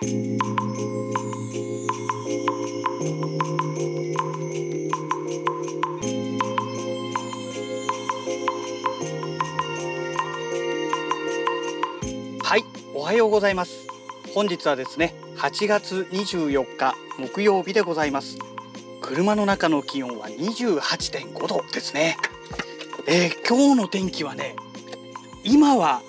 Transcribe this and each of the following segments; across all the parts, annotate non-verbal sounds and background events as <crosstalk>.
はいおはようございます。本日はですね8月24日木曜日でございます。車の中の気温は28.5度ですね、えー、今日の天気はね今は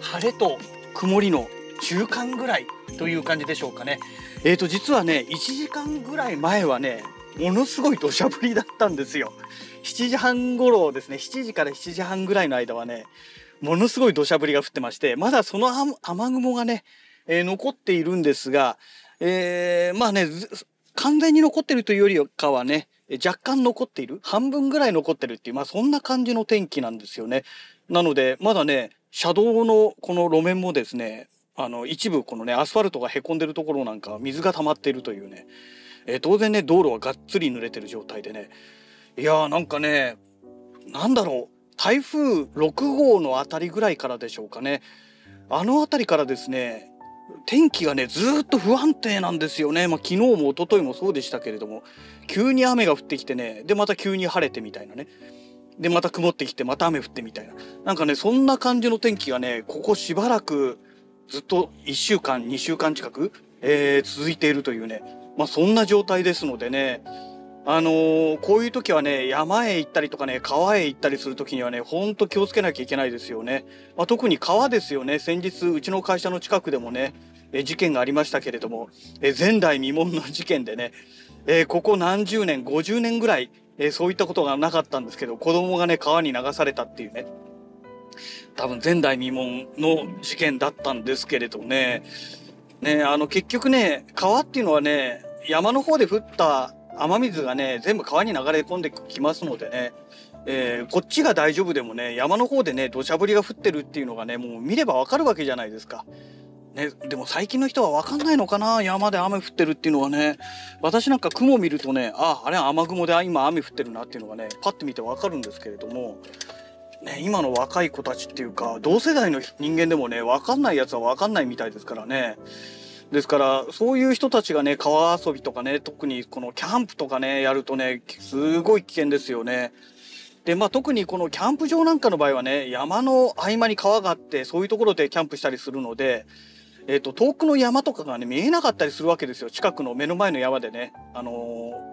晴れと曇りの中間ぐらいという感じでしょうかねえーと実はね1時間ぐらい前はねものすごい土砂降りだったんですよ7時半頃ですね7時から7時半ぐらいの間はねものすごい土砂降りが降ってましてまだその雨雲がね、えー、残っているんですが、えー、まあね完全に残ってるというよりかはね若干残っている半分ぐらい残ってるっていうまあそんな感じの天気なんですよね。なのでまだね車道のこの路面もですねあの一部このねアスファルトがへこんでるところなんか水が溜まっているというね、えー、当然ね道路はがっつり濡れてる状態でね。いやーなんかねなんだろう。台風6号のあたりぐらいからでしょうかね。あの辺りからですね天気がねずっと不安定なんですよね、まあ、昨日も一昨日もそうでしたけれども。急に雨が降ってきてねでまた急に晴れてみたいなね。でまた曇ってきてまた雨降ってみたいな。なんかねそんな感じの天気がねここしばらくずっと1週間2週間近く、えー、続いているというね。まあそんな状態ですのでね。あのー、こういう時はね山へ行ったりとかね川へ行ったりする時にはねほんと気をつけなきゃいけないですよね、まあ、特に川ですよね。先日うちの会社の近くでもねえ事件がありましたけれどもえ前代未聞の事件でねえここ何十年50年ぐらいえそういったことがなかったんですけど子供がね川に流されたっていうね。多分前代未聞の事件だったんですけれどね。ねあの結局ね川っていうのはね山の方で降った雨水がね全部川に流れ込んできますのでね、えー、こっちが大丈夫でもね山の方でね土砂降りが降ってるっていうのがねもう見ればわかるわけじゃないですか。ね、でも最近の人は分かんないのかな山で雨降ってるっていうのはね。私なんか雲見るとねああれ雨雲で今雨降ってるなっていうのがねパッて見て分かるんですけれども、ね、今の若い子たちっていうか同世代の人間でもね分かんないやつは分かんないみたいですからねですからそういう人たちがね川遊びとかね特にこのキャンプとかねやるとねすごい危険ですよね。でまあ特にこのキャンプ場なんかの場合はね山の合間に川があってそういうところでキャンプしたりするのでえーと、遠くの山とかがね見えなかったりするわけですよ。近くの目の前の山でね、あの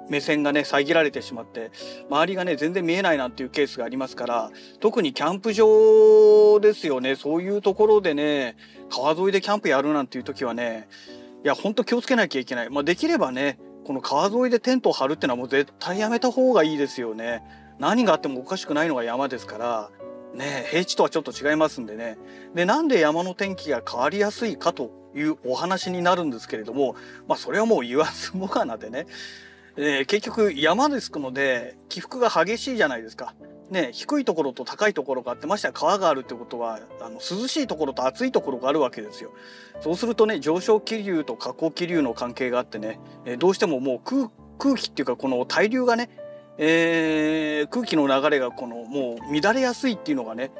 ー、目線がね遮られてしまって。周りがね全然見えないなんていうケースがありますから。特にキャンプ場ですよね。そういうところでね川沿いでキャンプやるなんていう時はねいやほんと気をつけなきゃいけない、まあ、できればねこの川沿いでテントを張るってのはもう絶対やめた方がいいですよね。何があってもおかしくないのが山ですから。ね、平地とはちょっと違いますんでね。で、なんで山の天気が変わりやすいかというお話になるんですけれども、まあそれはもう言わずもがなでね、えー、結局山ですので起伏が激しいじゃないですか。ね、低いところと高いところがあってましては川があるってことはあの涼しいところと暑いところがあるわけですよ。そうするとね上昇気流と下降気流の関係があってね、えー、どうしてももう空空気っていうかこの対流がねえー、空気の流れがこのもう乱れやすいっていうのがね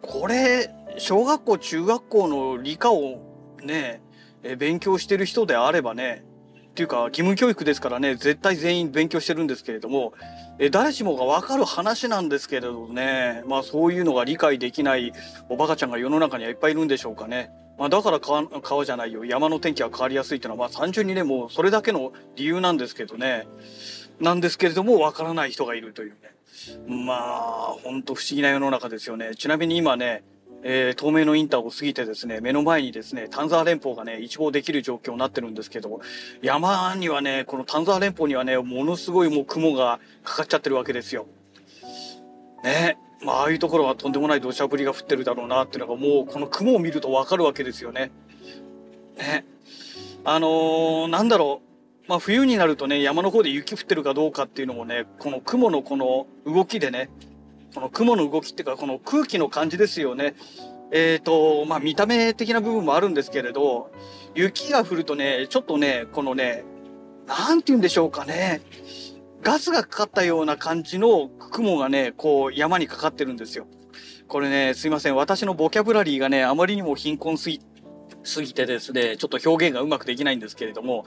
これ小学校中学校の理科をね、え勉強してる人であればねっていうか義務教育ですからね絶対全員勉強してるんですけれどもえ誰しもが分かる話なんですけれどねまあそういうのが理解できないおバカちゃんが世の中にはいっぱいいるんでしょうかね。まあ、だから川川じゃないよ山の天気が変わりやすいっていうのはまあ単純にねもうそれだけの理由なんですけどねなんですけれどもわからない人がいるというねまあほんと不思議な世の中ですよねちなみに今ね、えー、透明のインターを過ぎてですね目の前にですね丹沢連峰がね一望できる状況になってるんですけど山にはねこの丹沢連峰にはねものすごいもう雲がかかっちゃってるわけですよ。ねまあああいうところはとんでもない土砂降りが降ってるだろうなっていうのがもうこの雲を見るとわかるわけですよね。ねあのー、なんだろうまあ、冬になるとね山の方で雪降ってるかどうかっていうのもねこの雲のこの動きでねこの雲の動きっていうかこの空気の感じですよね。えっ、ー、とまあ見た目的な部分もあるんですけれど雪が降るとねちょっとねこのね何て言うんでしょうかねガスがかかったような感じの雲がねこう山にかかってるんですよ。これねすいません私のボキャブラリーがねあまりにも貧困すぎてですねちょっと表現がうまくできないんですけれども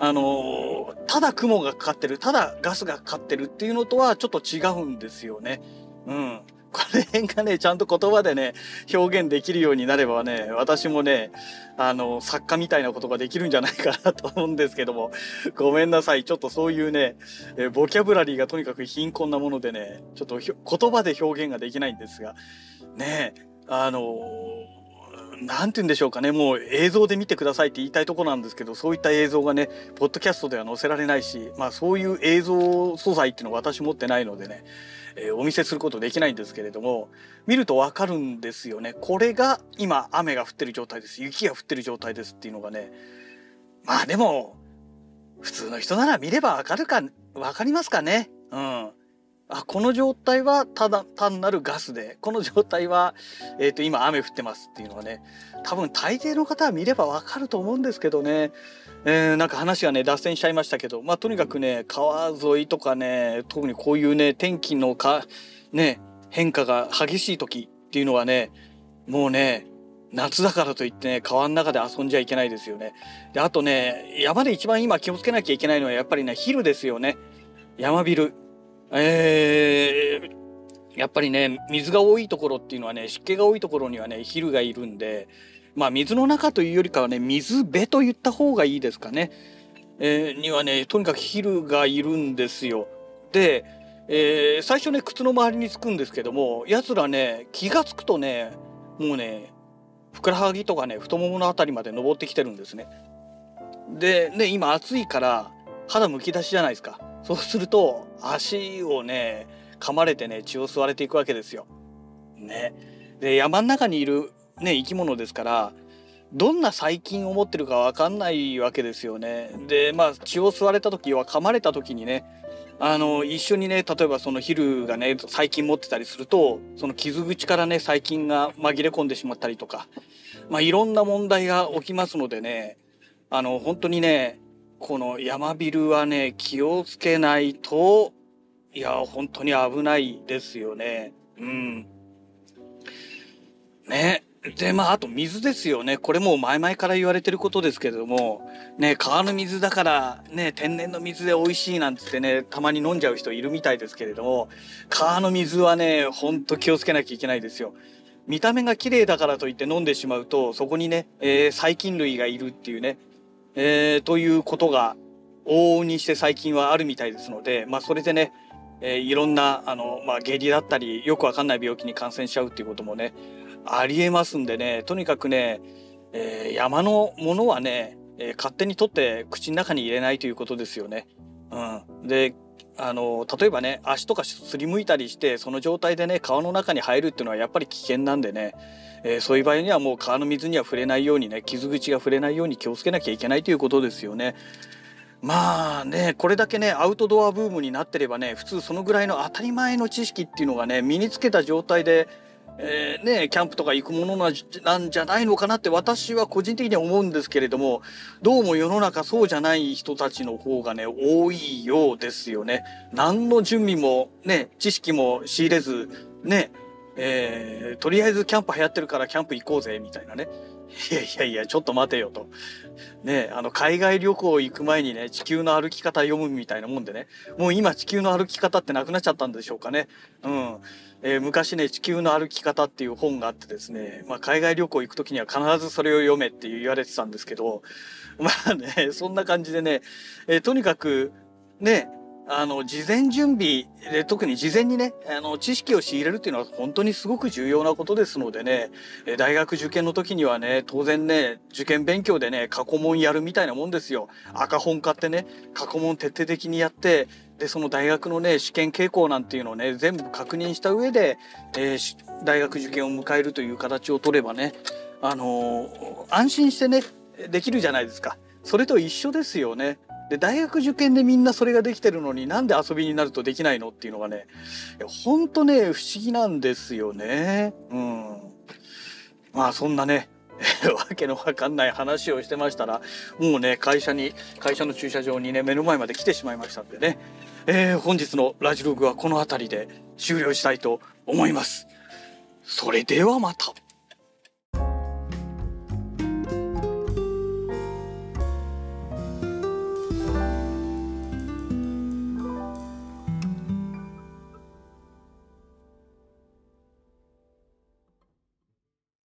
あのただ雲がかかってるただガスがかかってるっていうのとはちょっと違うんですよね。うん、これ辺がねちゃんと言葉でね表現できるようになればね私もねあの作家みたいなことができるんじゃないかなと思うんですけども。ごめんなさい。ちょっとそういうねえボキャブラリーがとにかく貧困なものでねちょっと言葉で表現ができないんですが。ねあの何て言うんでしょうかね。もう映像で見てくださいって言いたいとこなんですけどそういった映像がねポッドキャストでは載せられないしまあそういう映像素材っていうのは私持ってないのでねえー、お見せすることできないんですけれども見るとわかるんですよね。これが今雨が降ってる状態です。雪が降ってる状態ですっていうのがねまあでも普通の人なら見ればわかるかわかりますかね。うん。あこの状態はただ単なるガスでこの状態は、えー、と今雨降ってますっていうのはね多分大抵の方は見ればわかると思うんですけどねえー、なんか話がね脱線しちゃいましたけどまあとにかくね川沿いとかね特にこういうね天気のかね変化が激しい時っていうのはねもうね夏だからといってね川の中で遊んじゃいけないですよね。であとね山で一番今気をつけなきゃいけないのはやっぱりね昼ですよね山ビル。えー、やっぱりね水が多いところっていうのはね湿気が多いところにはね昼がいるんでまあ水の中というよりかはね水辺と言った方がいいですかね、えー、にはねとにかくヒルがいるんですよ。で、えー、最初ね靴の周りにつくんですけどもやつらね気が付くとねもうねふくらはぎとかね太ももの辺りまで登ってきてるんですね。でね今暑いから肌むき出しじゃないですか。そうすると足をね噛まれてね血を吸われていくわけですよ。ね。で山の中にいるね生き物ですからどんな細菌を持ってるか分かんないわけですよね。でまあ血を吸われた時は噛まれた時にねあの一緒にね例えばそのヒルがね細菌持ってたりするとその傷口からね細菌が紛れ込んでしまったりとか、まあ、いろんな問題が起きますのでねあの本当にねこの山ビルはね気をつけないといや本当に危ないですよね。うん。ねでまああと水ですよねこれも前々から言われてることですけれどもね川の水だからね天然の水で美味しいなんつってねたまに飲んじゃう人いるみたいですけれども川の水はねほんと気をつけなきゃいけないですよ。見た目が綺麗だからといって飲んでしまうとそこにね、えー、細菌類がいるっていうね、えー、ということが往々にして最近はあるみたいですので、まあ、それでね、えー、いろんなあの、まあ、下痢だったりよくわかんない病気に感染しちゃうっていうこともねありえますんでねとにかくね、えー、山のものはね、え、勝手に取って口の中に入れないということですよね。うん、であの例えばね足とかすりむいたりしてその状態でね川の中に入るっていうのはやっぱり危険なんでね、えー、そういう場合にはもう川の水には触れないようにね傷口が触れないように気をつけなきゃいけないということですよね。まあねこれだけねアウトドアブームになってればね普通そのぐらいの当たり前の知識っていうのがね身につけた状態でえー、ね、キャンプとか行くものなんじゃないのかなって私は個人的には思うんですけれどもどうも世の中そうじゃない人たちの方がね多いようですよね。何の準備もね知識も仕入れずねえー、とりあえずキャンプ流行ってるからキャンプ行こうぜみたいなねいやいやいやちょっと待てよと。ねあの海外旅行行く前にね地球の歩き方読むみたいなもんでねもう今地球の歩き方ってなくなっちゃったんでしょうかね。うんえー、昔ね「地球の歩き方」っていう本があってですね、まあ、海外旅行行く時には必ずそれを読めって言われてたんですけどまあねそんな感じでね、えー、とにかくねあの事前準備で特に事前にねあの知識を仕入れるっていうのは本当にすごく重要なことですのでね大学受験の時にはね当然ね受験勉強でね過去問やるみたいなもんですよ赤本買ってね過去問徹底的にやってでその大学のね試験傾向なんていうのをね全部確認した上で、えー、大学受験を迎えるという形を取ればね、あのー、安心してねできるじゃないですか。それと一緒ですよね。で大学受験でみんなそれができてるのになんで遊びになるとできないのっていうのがねほんとね不思議なんですよね。うん、まあそんなね <laughs> わけのわかんない話をしてましたらもうね会社に会社の駐車場にね目の前まで来てしまいましたんでねえー、本日のラジログはこの辺りで終了したいと思います。それではまた。